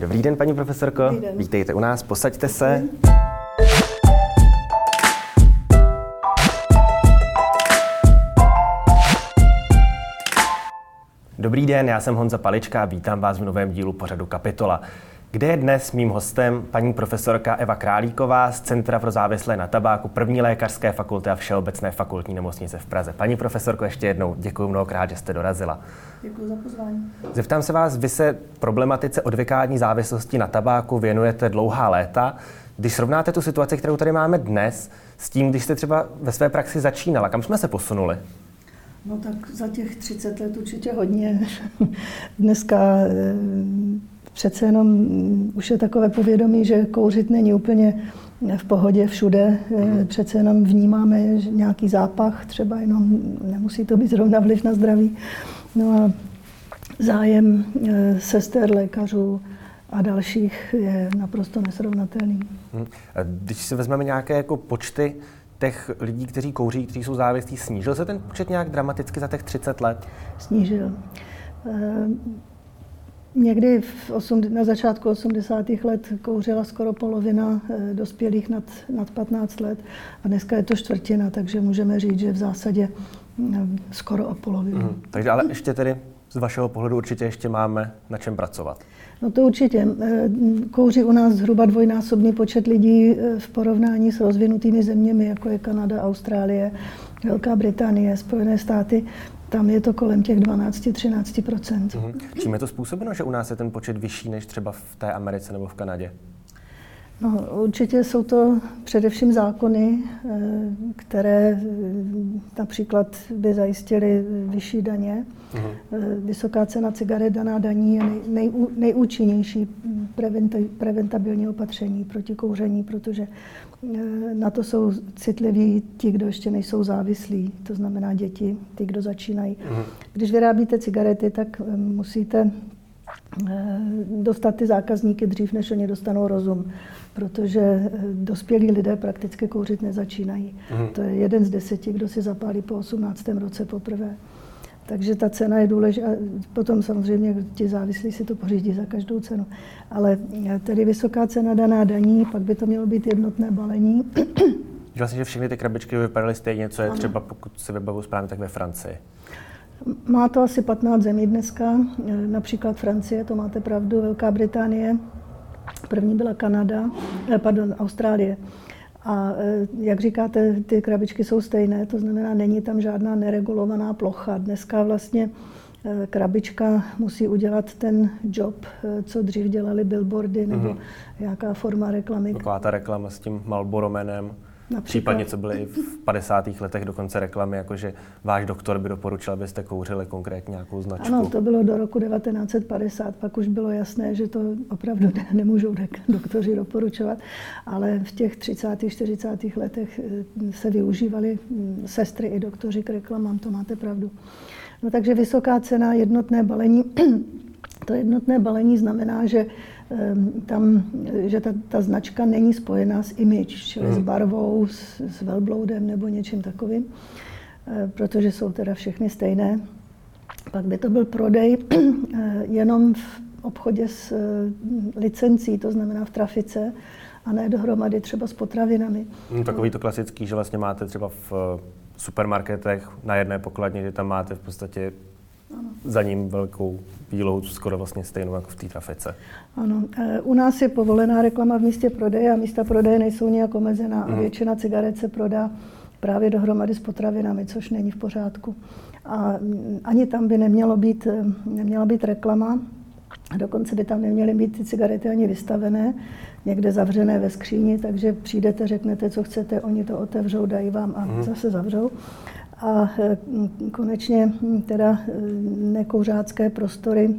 Dobrý den, paní profesorko. Dobrý den. Vítejte u nás, posaďte se. Dobrý den, já jsem Honza Palička a vítám vás v novém dílu pořadu Kapitola, kde je dnes mým hostem paní profesorka Eva Králíková z Centra pro závislé na tabáku první lékařské fakulty a Všeobecné fakultní nemocnice v Praze. Paní profesorko, ještě jednou děkuji mnohokrát, že jste dorazila. Děkuji za pozvání. Zeptám se vás, vy se problematice odvykání závislosti na tabáku věnujete dlouhá léta. Když srovnáte tu situaci, kterou tady máme dnes, s tím, když jste třeba ve své praxi začínala, kam jsme se posunuli? No tak za těch 30 let určitě hodně. Dneska eh, přece jenom mm, už je takové povědomí, že kouřit není úplně v pohodě všude. Eh, Přece jenom vnímáme že nějaký zápach, třeba jenom nemusí to být zrovna vliv na zdraví. No a zájem eh, sester, lékařů a dalších je naprosto nesrovnatelný. Hm. Když si vezmeme nějaké jako počty těch lidí, kteří kouří, kteří jsou závislí, snížil se ten počet nějak dramaticky za těch 30 let? snížil. Někdy v osm, na začátku 80. let kouřila skoro polovina eh, dospělých nad, nad 15 let a dneska je to čtvrtina, takže můžeme říct, že v zásadě mm, skoro o polovinu. Hm. Takže ale ještě tedy z vašeho pohledu určitě ještě máme na čem pracovat. No to určitě. Eh, Kouří u nás zhruba dvojnásobný počet lidí eh, v porovnání s rozvinutými zeměmi, jako je Kanada, Austrálie, Velká Británie, Spojené státy. Tam je to kolem těch 12-13 Hm. Čím je to způsobeno, že u nás je ten počet vyšší než třeba v té Americe nebo v Kanadě? No, určitě jsou to především zákony, eh, které eh, například by zajistily vyšší daně. Mhm. Eh, Vysoká cena cigaret daná daní je nej, nej, nejúčinnější preventa, preventabilní opatření proti kouření, protože na to jsou citliví ti, kdo ještě nejsou závislí, to znamená děti, ty, kdo začínají. Mhm. Když vyrábíte cigarety, tak musíte dostat ty zákazníky dřív, než oni dostanou rozum, protože dospělí lidé prakticky kouřit nezačínají. Mhm. To je jeden z deseti, kdo si zapálí po 18. roce poprvé. Takže ta cena je důležitá. Potom samozřejmě ti závislí si to pořídí za každou cenu. Ale tedy vysoká cena daná daní, pak by to mělo být jednotné balení. Vlastně, že všechny ty krabičky vypadaly stejně, co je Ano. třeba, pokud si vybavu správně, tak ve Francii. Má to asi 15 zemí dneska, například Francie, to máte pravdu, Velká Británie, první byla Kanada, eh, pardon, Austrálie. A eh, jak říkáte, ty krabičky jsou stejné, to znamená, není tam žádná neregulovaná plocha. Dneska vlastně eh, krabička musí udělat ten job, eh, co dřív dělali billboardy nebo Mhm. nějaká forma reklamy. Taková ta reklama s tím Malboromenem. Například. Případně, co byly i v 50. letech dokonce reklamy, jako že váš doktor by doporučil, abyste kouřili konkrétně nějakou značku. Ano, to bylo do roku 1950, pak už bylo jasné, že to opravdu ne, nemůžou doktoři doporučovat, ale v těch 30. 40. letech eh, se využívaly hm, sestry i doktoři k reklamám, to máte pravdu. No takže vysoká cena, jednotné balení. To jednotné balení znamená, že tam, že ta, ta značka není spojená s image, čili s barvou, s, s velbloudem nebo něčím takovým, eh, protože jsou teda všechny stejné. Pak by to byl prodej eh, jenom v obchodě s eh, licencí, to znamená v trafice, a ne dohromady třeba s potravinami. Hm, Takový to klasický, že vlastně máte třeba v supermarketech na jedné pokladně, že tam máte v podstatě za ním velkou výlohu, skoro vlastně stejnou jako v té trafice. Ano, eh, u nás je povolená reklama v místě prodeje a místa prodeje nejsou nějak omezená a Mhm. většina cigaret se prodá právě dohromady s potravinami, což není v pořádku. A mm, ani tam by nemělo být, eh, neměla být reklama, a dokonce by tam neměly být ty cigarety ani vystavené, někde zavřené ve skříni, takže přijdete, řeknete, co chcete, oni to otevřou, dají vám a Mhm. zase zavřou. A eh, konečně hm, teda eh, nekouřácké prostory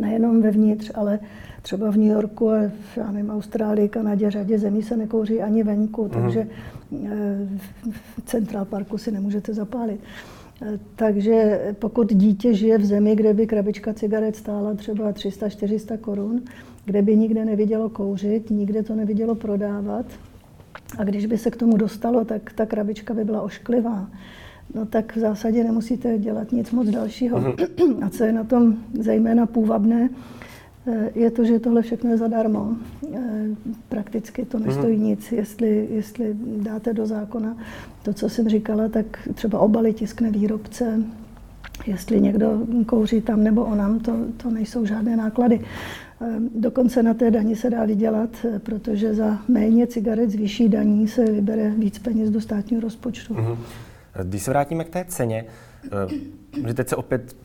nejenom vevnitř, ale třeba v New Yorku a v nevím, Austrálii, Kanadě, řadě zemí se nekouří ani venku, takže eh, v Central Parku si nemůžete zapálit. Takže pokud dítě žije v zemi, kde by krabička cigaret stála třeba 300-400 korun, kde by nikde nevidělo kouřit, nikde to nevidělo prodávat, a když by se k tomu dostalo, tak ta krabička by byla ošklivá. No tak v zásadě nemusíte dělat nic moc dalšího. A co je na tom zejména půvabné, je to, že tohle všechno je zadarmo. Prakticky to nestojí mm. nic. Jestli, jestli dáte do zákona to, co jsem říkala, tak třeba obaly tiskne výrobce, jestli někdo kouří tam nebo onam, to, to nejsou žádné náklady. Ehm, dokonce na té dani se dá vydělat, eh, protože za méně cigaret z vyšší daní se vybere víc peněz do státního rozpočtu. Mm-hmm. Když se vrátíme k té ceně, eh, že teď se opět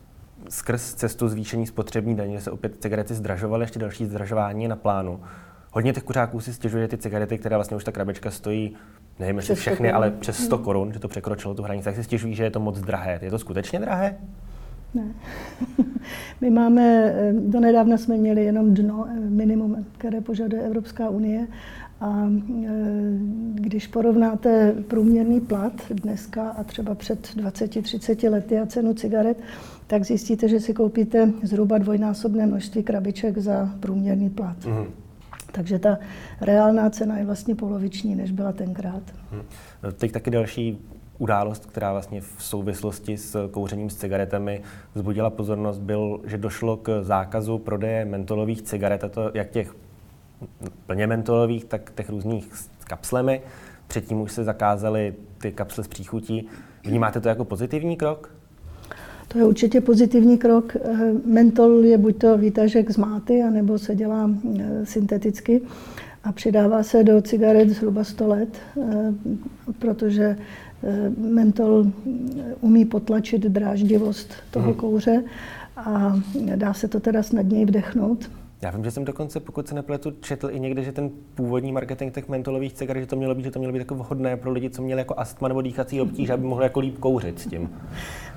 skrz cestu zvýšení spotřební daně, se opět cigarety zdražovaly, ještě další zdražování na plánu. Hodně těch kuřáků si stěžuje, že ty cigarety, které vlastně už ta krabička stojí, nevím jestli všechny, ale přes 100 mhm. korun, že to překročilo tu hranici, tak si stěžují, že je to moc drahé. Je to skutečně drahé? Ne. My máme, eh, do nedávna jsme měli jenom dno, eh, minimum, které požaduje Evropská unie. A eh, když porovnáte průměrný plat dneska a třeba před 20-30 lety a cenu cigaret, tak zjistíte, že si koupíte zhruba dvojnásobné množství krabiček za průměrný plat. Mm-hmm. Takže ta reálná cena je vlastně poloviční, než byla tenkrát. Hmm. Teď taky další událost, která vlastně v souvislosti s kouřením s cigaretami vzbudila pozornost, byl, že došlo k zákazu prodeje mentolových cigaret, a to jak těch plně mentolových, tak těch různých s kapslemi. Předtím už se zakázaly ty kapsle s příchutí. Vnímáte to jako pozitivní krok? To je určitě pozitivní krok. Mentol je buď to výtažek z máty, anebo se dělá eh, synteticky a přidává se do cigaret zhruba 100 let, eh, protože Eh, mentol umí potlačit dráždivost toho hmm. kouře a dá se to teda snadněji vdechnout. Já vím, že jsem dokonce, pokud se nepletu, četl i někde, že ten původní marketing těch mentolových cigaret, že to mělo být, že to mělo být jako vhodné pro lidi, co měli jako astma nebo dýchací obtíž, aby mohli jako líp kouřit s tím.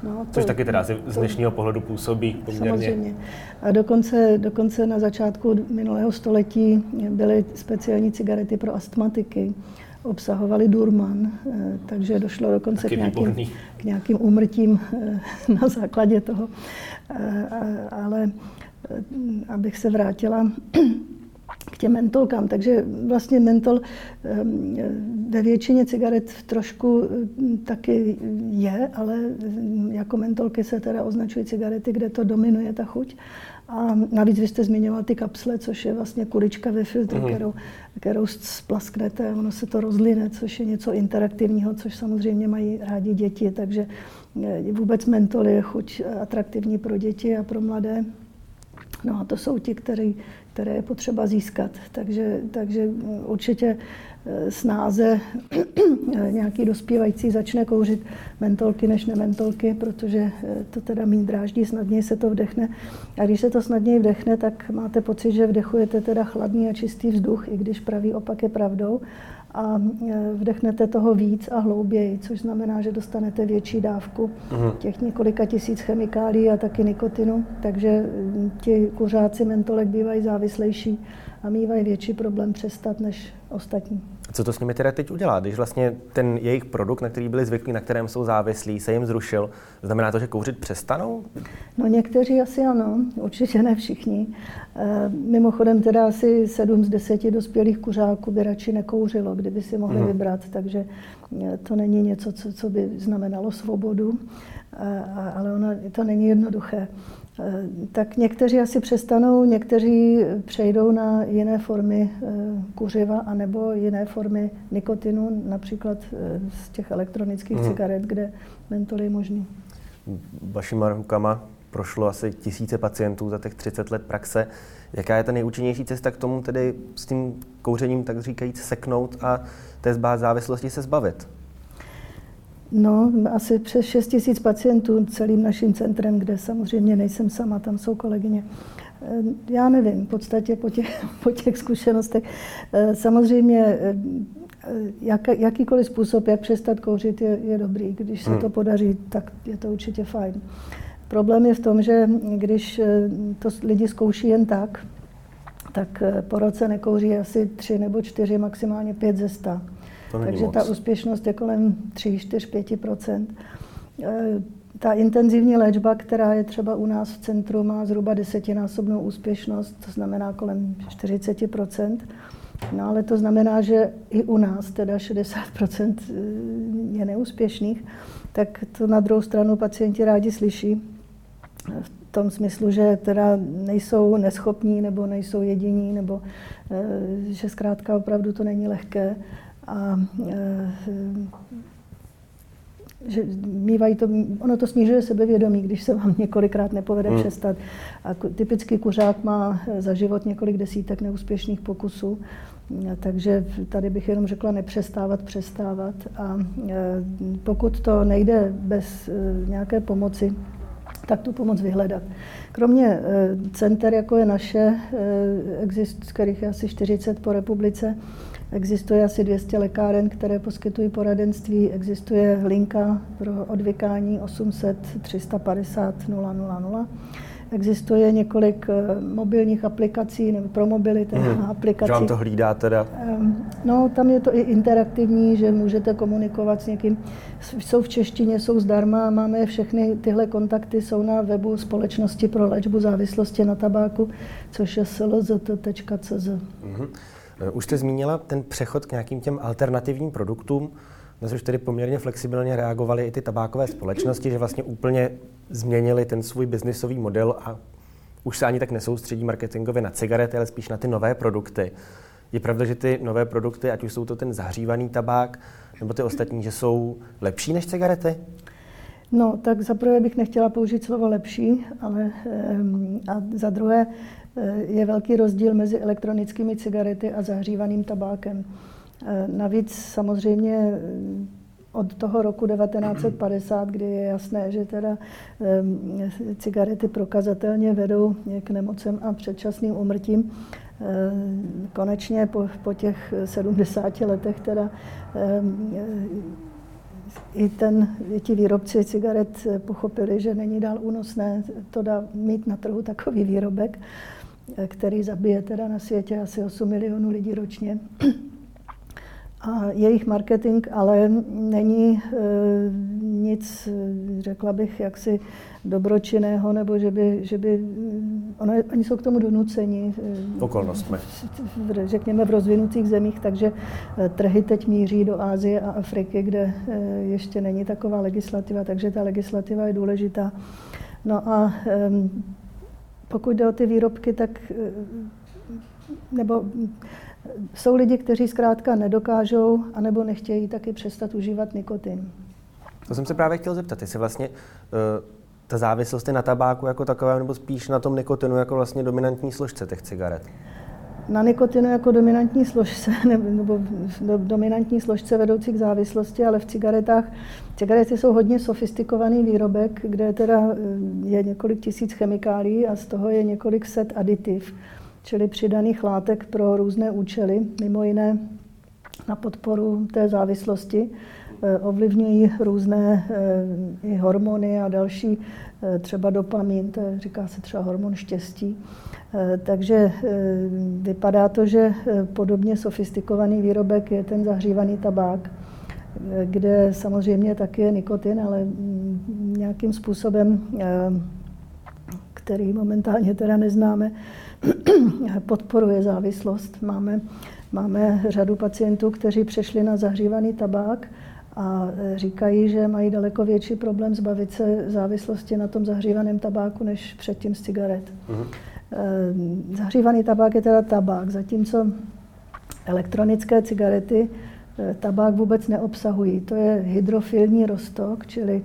No, to, Což taky teda z dnešního pohledu působí poměrně. Samozřejmě. A dokonce, dokonce na začátku minulého století byly speciální cigarety pro astmatiky obsahovaly durman, eh, takže došlo dokonce k nějakým, k nějakým umrtím eh, na základě toho. Eh, ale abych se vrátila k těm mentolkám. Takže vlastně mentol ve většině cigaret trošku taky je, ale jako mentolky se teda označují cigarety, kde to dominuje ta chuť. A navíc vy jste zmiňoval ty kapsle, což je vlastně kulička ve filtru, uh-huh. kterou, kterou splasknete a ono se to rozline, což je něco interaktivního, což samozřejmě mají rádi děti, takže eh, vůbec mentol je chuť atraktivní pro děti a pro mladé. No a to jsou ti, který, které je potřeba získat. Takže, takže určitě Eh, snáze nějaký dospívající začne kouřit mentolky než nementolky, protože eh, to teda méně dráždí, snadněji se to vdechne. A když se to snadněji vdechne, tak máte pocit, že vdechujete teda chladný a čistý vzduch, i když pravý opak je pravdou. A vdechnete toho víc a hlouběji, což znamená, že dostanete větší dávku uh-huh. těch několika tisíc chemikálí a taky nikotinu. Takže ti kuřáci mentolek bývají závislejší a mývají větší problém přestat než ostatní. Co to s nimi teda teď udělá, když vlastně ten jejich produkt, na který byli zvyklí, na kterém jsou závislí, se jim zrušil? Znamená to, že kouřit přestanou? No někteří asi ano, určitě ne všichni. E, mimochodem teda asi sedm z deseti dospělých kuřáků by radši nekouřilo, kdyby si mohli hmm. vybrat, takže eh, to není něco, co, co by znamenalo svobodu, ale ono, to není jednoduché. Eh, tak někteří asi přestanou, někteří přejdou na jiné formy eh, kuřiva anebo jiné formy nikotinu, například eh, z těch elektronických hmm. cigaret, kde mentol je možný. Vašima rukama prošlo asi tisíce pacientů za těch 30 let praxe. Jaká je ta nejúčinnější cesta k tomu tedy s tím kouřením, tak říkajíc, seknout a té závislosti se zbavit? No, asi přes 6 tisíc pacientů celým naším centrem, kde samozřejmě nejsem sama, tam jsou kolegyně. Eh, já nevím, v podstatě po těch, po těch zkušenostech. Eh, samozřejmě eh, jak, jakýkoliv způsob, jak přestat kouřit, je, je dobrý. Když se hmm. to podaří, tak je to určitě fajn. Problém je v tom, že když to lidi zkouší jen tak, tak po roce nekouří asi tři nebo čtyři, maximálně pět ze sta. Takže moc. ta úspěšnost je kolem 3, 4, 5 Ta intenzivní léčba, která je třeba u nás v centru, má zhruba desetinásobnou úspěšnost, to znamená kolem 40% No ale to znamená, že i u nás teda 60% je neúspěšných, tak to na druhou stranu pacienti rádi slyší. tom smyslu, že teda nejsou neschopní nebo nejsou jediní, nebo že zkrátka opravdu to není lehké. A že mývají to, ono to snižuje sebevědomí, když se vám několikrát nepovede hmm. přestat. A typický kuřák má za život několik desítek neúspěšných pokusů, takže tady bych jenom řekla nepřestávat, přestávat. A e, pokud to nejde bez e, nějaké pomoci, tak tu pomoc vyhledat. Kromě e, center, jako je naše, exist, kterých je asi 40 po republice, Existuje asi 200 lékáren, které poskytují poradenství. Existuje linka pro odvykání 800 350 000. Existuje několik eh, mobilních aplikací, nebo pro mobily hmm. aplikací. Že vám to hlídá teda? No, tam je to i interaktivní, že můžete komunikovat s někým. Jsou v češtině, jsou zdarma, máme všechny, tyhle kontakty jsou na webu Společnosti pro léčbu závislosti na tabáku, což je slzt.cz. Hmm. Eh, už jste zmínila ten přechod k nějakým těm alternativním produktům, na což tedy poměrně flexibilně reagovaly i ty tabákové společnosti, že vlastně úplně změnili ten svůj biznisový model a už se ani tak nesoustředí marketingově na cigarety, ale spíš na ty nové produkty. Je pravda, že ty nové produkty, ať už jsou to ten zahřívaný tabák nebo ty ostatní, že jsou lepší než cigarety? No, tak za prvé bych nechtěla použít slovo lepší, ale a za druhé je velký rozdíl mezi elektronickými cigarety a zahřívaným tabákem. Eh, navíc samozřejmě eh, od toho roku 1950, kdy je jasné, že teda eh, cigarety prokazatelně vedou k nemocem a předčasným umrtím, konečně po, po těch 70 letech teda i, ten, i ti výrobci cigaret pochopili, že není dál únosné to dá, mít na trhu takový výrobek který zabije teda na světě asi 8 milionů lidí ročně. A jejich marketing ale není e, nic, řekla bych, jaksi dobročinného, nebo že by, že by ono, oni jsou k tomu donuceni. E, Okolnostmi. Řekněme v rozvinutých zemích, takže e, trhy teď míří do Ázie a Afriky, kde e, ještě není taková legislativa, takže ta legislativa je důležitá. No a e, pokud jde o ty výrobky, tak eh, nebo jsou lidi, kteří zkrátka nedokážou anebo nechtějí taky přestat užívat nikotin. To jsem se právě chtěl zeptat, jestli vlastně uh, ta závislost je na tabáku jako takové, nebo spíš na tom nikotinu jako vlastně dominantní složce těch cigaret? Na nikotinu jako dominantní složce, nebo dominantní složce vedoucí k závislosti, ale v cigaretách, cigarety jsou hodně sofistikovaný výrobek, kde teda eh, je několik tisíc chemikálí a z toho je několik set aditiv, čili přidaných látek pro různé účely, mimo jiné na podporu té závislosti. Eh, ovlivňují různé eh, i hormony a další, třeba dopamin, to je, říká se třeba hormon štěstí. Eh, takže eh, vypadá to, že eh, podobně sofistikovaný výrobek je ten zahřívaný tabák, kde samozřejmě taky je nikotin, ale mm, nějakým způsobem, který momentálně teda neznáme, podporuje závislost. Máme, máme řadu pacientů, kteří přešli na zahřívaný tabák a říkají, že mají daleko větší problém zbavit se závislosti na tom zahřívaném tabáku, než předtím z cigaret. Eh, zahřívaný tabák je teda tabák, zatímco elektronické cigarety eh, tabák vůbec neobsahují. To je hydrofilní roztok, čili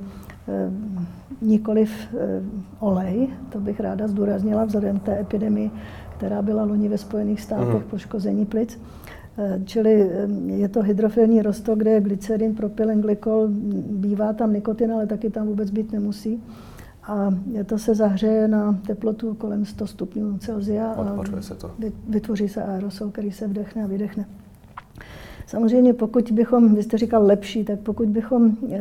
nikoliv olej, to bych ráda zdůraznila vzhledem k té epidemii, která byla loni ve Spojených státech, uh-huh. poškození plic. Čili je to hydrofilní roztok, kde je glycerin, propylen, glykol, bývá tam nikotin, ale taky tam vůbec být nemusí a to se zahřeje na teplotu kolem 100 stupňů Celsia a vytvoří se aerosol, který se vdechne a vydechne. Samozřejmě pokud bychom, vy jste říkal lepší, tak pokud bychom e,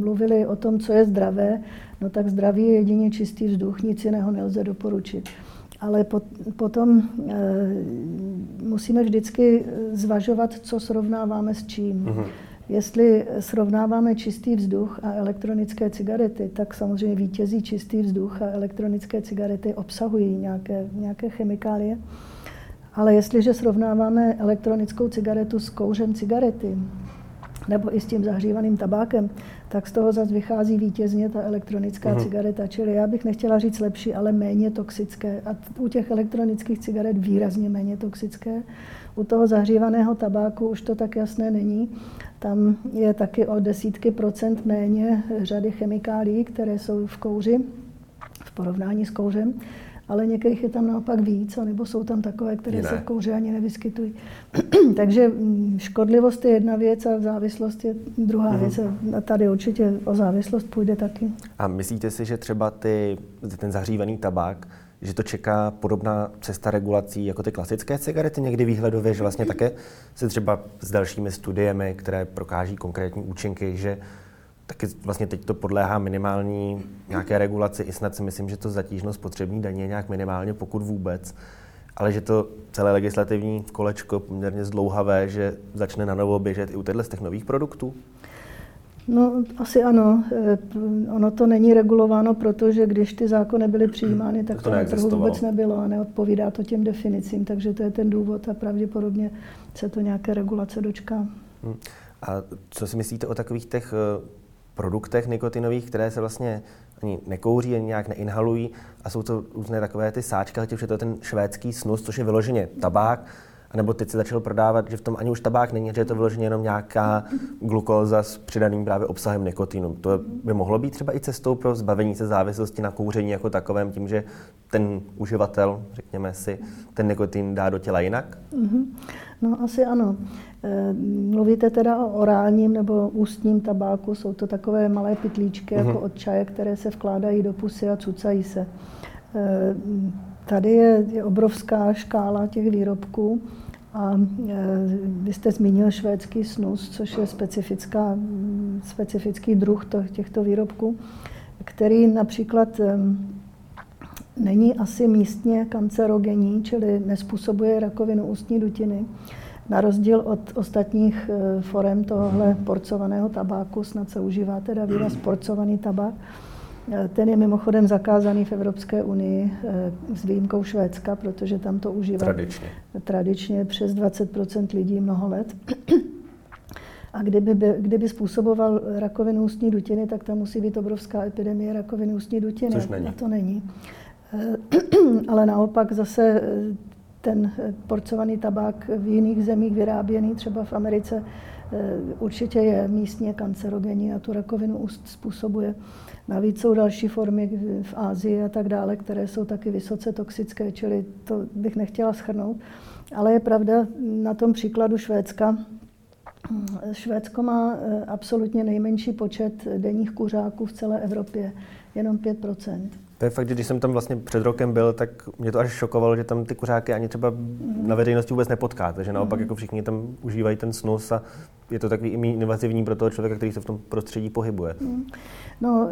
mluvili o tom, co je zdravé, no tak zdraví je jedině čistý vzduch, nic jiného nelze doporučit. Ale pot, potom e, musíme vždycky zvažovat, co srovnáváme s čím. Mm-hmm. Jestli srovnáváme čistý vzduch a elektronické cigarety, tak samozřejmě vítězí čistý vzduch a elektronické cigarety obsahují nějaké, nějaké chemikálie. Ale jestliže srovnáváme elektronickou cigaretu s kouřem cigarety, nebo i s tím zahřívaným tabákem, tak z toho zase vychází vítězně ta elektronická mm. cigareta. Čili já bych nechtěla říct lepší, ale méně toxické. A u těch elektronických cigaret výrazně méně toxické. U toho zahřívaného tabáku už to tak jasné není. Tam je taky o desítky procent méně řady chemikálií, které jsou v kouři v porovnání s kouřem ale některých je tam naopak víc, nebo jsou tam takové, které Jiné. se v kouři ani nevyskytují. Takže mm, škodlivost je jedna věc a závislost je druhá mm-hmm. věc. A tady určitě o závislost půjde taky. A myslíte si, že třeba ty, ten zahřívaný tabák, že to čeká podobná cesta regulací jako ty klasické cigarety někdy výhledově, že vlastně také se třeba s dalšími studiemi, které prokáží konkrétní účinky, že taky vlastně teď to podléhá minimální nějaké regulaci. I snad si myslím, že to zatížnost spotřební daně je nějak minimálně, pokud vůbec. Ale že to celé legislativní kolečko poměrně zdlouhavé, že začne na novo běžet i u těchto z těch nových produktů? No, asi ano. Eh, ono to není regulováno, protože když ty zákony byly přijímány, tak to, to na trhu vůbec nebylo a neodpovídá to těm definicím. Takže to je ten důvod a pravděpodobně se to nějaké regulace dočká. Hmm. A co si myslíte o takových těch eh, produktech nikotinových, které se vlastně ani nekouří, ani nějak neinhalují. A jsou to různé takové ty sáčky, ať už je to ten švédský snus, což je vyloženě tabák, nebo teď se začal prodávat, že v tom ani už tabák není, že je to vyloženě jenom nějaká glukóza s přidaným právě obsahem nikotinu. To by mohlo být třeba i cestou pro zbavení se závislosti na kouření jako takovém, tím, že ten uživatel, řekněme si, ten nikotin dá do těla jinak? Mm-hmm. No asi ano. Eh, mluvíte teda o orálním nebo ústním tabáku, jsou to takové malé pytlíčky mm-hmm. jako od čaje, které se vkládají do pusy a cucají se. Eh, tady je, je obrovská škála těch výrobků a eh, vy jste zmínil švédský snus, což je specifická, specifický druh těchto výrobků, který například není asi místně kancerogenní, čili nespůsobuje rakovinu ústní dutiny. Na rozdíl od ostatních eh, forem tohohle porcovaného tabáku, snad se užívá teda výraz porcovaný tabák, ten je mimochodem zakázaný v Evropské unii eh, s výjimkou Švédska, protože tam to užívá tradičně, tradičně přes 20% lidí mnoho let. A kdyby, by, kdyby způsoboval rakovinu ústní dutiny, tak tam musí být obrovská epidemie rakoviny ústní dutiny. Což není. A to není. Ale naopak zase ten eh, porcovaný tabák v jiných zemích vyráběný, třeba v Americe, eh, určitě je místně kancerogenní a tu rakovinu úst způsobuje. Navíc jsou další formy v Ázii a tak dále, které jsou taky vysoce toxické, čili to bych nechtěla schrnout. Ale je pravda na tom příkladu Švédska, Švédsko má eh, absolutně nejmenší počet denních kuřáků v celé Evropě, jenom 5 to je fakt, že když jsem tam vlastně před rokem byl, tak mě to až šokovalo, že tam ty kuřáky ani třeba na veřejnosti vůbec nepotkáte, že naopak mhm. jako všichni tam užívají ten snus a je to takový invazivní pro toho člověka, který se v tom prostředí pohybuje. Mhm. No,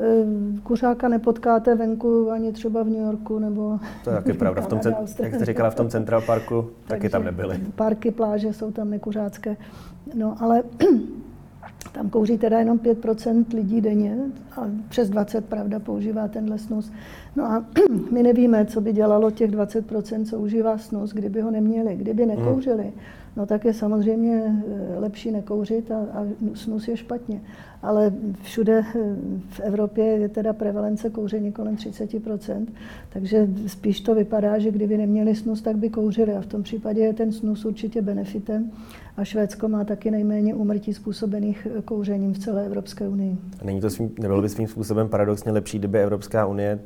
kuřáka nepotkáte venku ani třeba v New Yorku nebo... To je taky pravda. V tom, jak jste říkala, v tom Central Parku taky tam nebyly. Parky, pláže jsou tam nekuřácké. No, ale tam kouří teda jenom 5% lidí denně a přes 20, pravda, používá tenhle snus. No a my nevíme, co by dělalo těch 20%, co užívá snus, kdyby ho neměli. Kdyby hmm. No tak je samozřejmě eh, lepší nekouřit a, a snus je špatně. Ale všude eh, v Evropě je teda prevalence kouření kolem 30%, takže spíš to vypadá, že kdyby neměli snus, tak by kouřili a v tom případě je ten snus určitě benefitem a Švédsko má taky nejméně úmrtí způsobených eh, kouřením v celé Evropské unii. Není to svým, nebylo by svým způsobem paradoxně lepší, kdyby Evropská unie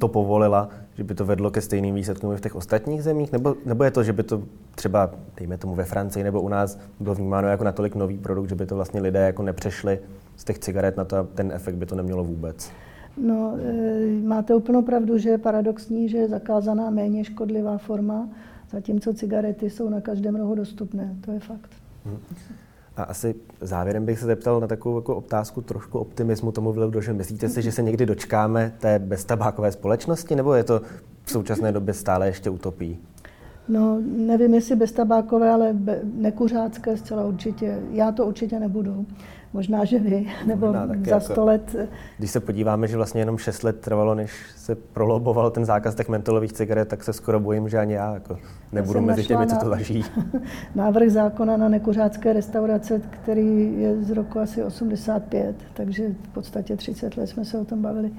to povolila, že by to vedlo ke stejným výsledkům v těch ostatních zemích? Nebo, nebo je to, že by to třeba, dejme tomu ve Francii nebo u nás, bylo vnímáno jako natolik nový produkt, že by to vlastně lidé jako nepřešli z těch cigaret na to a ten efekt by to nemělo vůbec? No, e, máte úplnou pravdu, že je paradoxní, že je zakázaná méně škodlivá forma, zatímco cigarety jsou na každém rohu dostupné. To je fakt. Hmm. A asi závěrem bych se zeptal na takovou jako otázku trošku optimismu tomu že Myslíte si, že se někdy dočkáme té beztabákové společnosti, nebo je to v současné době stále ještě utopí? No, nevím, jestli bez tabákové, ale be, nekuřácké zcela určitě. Já to určitě nebudu. Možná, že vy, nebo Možná, za jako, sto let. Když se podíváme, že vlastně jenom šest let trvalo, než se proloboval ten zákaz těch mentolových cigaret, tak se skoro bojím, že ani já jako nebudu já mezi těmi, co to zažijí. Návrh zákona na nekuřácké restaurace, který je z roku asi 85, takže v podstatě 30 let jsme se o tom bavili.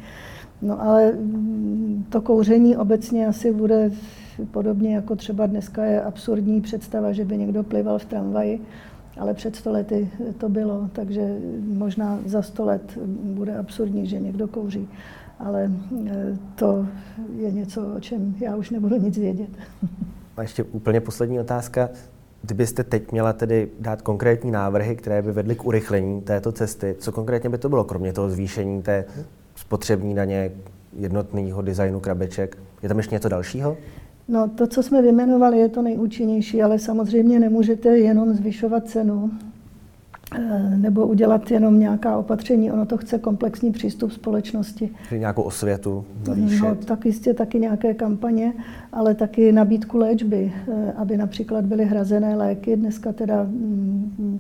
No ale to kouření obecně asi bude podobně jako třeba dneska je absurdní představa, že by někdo plival v tramvaji, ale před sto lety to bylo, takže možná za sto let bude absurdní, že někdo kouří. Ale e, to je něco, o čem já už nebudu nic vědět. A ještě úplně poslední otázka. Kdybyste teď měla tedy dát konkrétní návrhy, které by vedly k urychlení této cesty, co konkrétně by to bylo, kromě toho zvýšení té spotřební daně, jednotného designu krabeček? Je tam ještě něco dalšího? No, to, co jsme vyjmenovali, je to nejúčinnější, ale samozřejmě nemůžete jenom zvyšovat cenu eh, nebo udělat jenom nějaká opatření. Ono to chce komplexní přístup společnosti. Čili nějakou osvětu navýšet? No, tak jistě taky nějaké kampaně, ale taky nabídku léčby, eh, aby například byly hrazené léky. Dneska teda mm,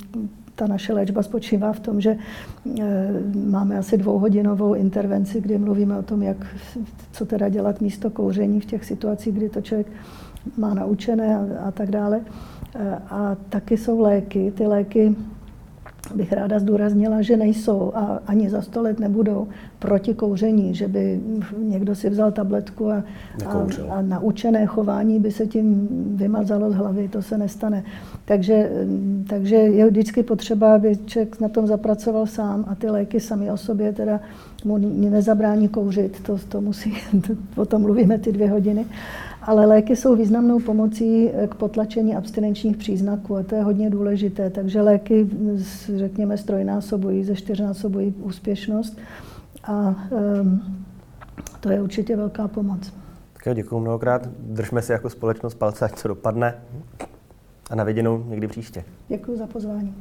ta naše léčba spočívá v tom, že eh, máme asi dvouhodinovou intervenci, kdy mluvíme o tom, jak, co teda dělat místo kouření v těch situacích, kdy to člověk má naučené a, a tak dále. Eh, a taky jsou léky. Ty léky bych ráda zdůraznila, že nejsou a ani za sto let nebudou proti kouření, že by někdo si vzal tabletku a, a, a naučené chování by se tím vymazalo z hlavy, to se nestane. Takže, takže je vždycky potřeba, aby člověk na tom zapracoval sám a ty léky sami o sobě teda mu nezabrání kouřit, to, to musí, o tom mluvíme ty dvě hodiny. Ale léky jsou významnou pomocí k potlačení abstinenčních příznaků a to je hodně důležité. Takže léky, řekněme, strojnásobují, ze čtyřnásobují úspěšnost a to je určitě velká pomoc. Tak jo, děkuji mnohokrát. Držme si jako společnost palce, ať co dopadne. A na viděnou někdy příště. Děkuji za pozvání.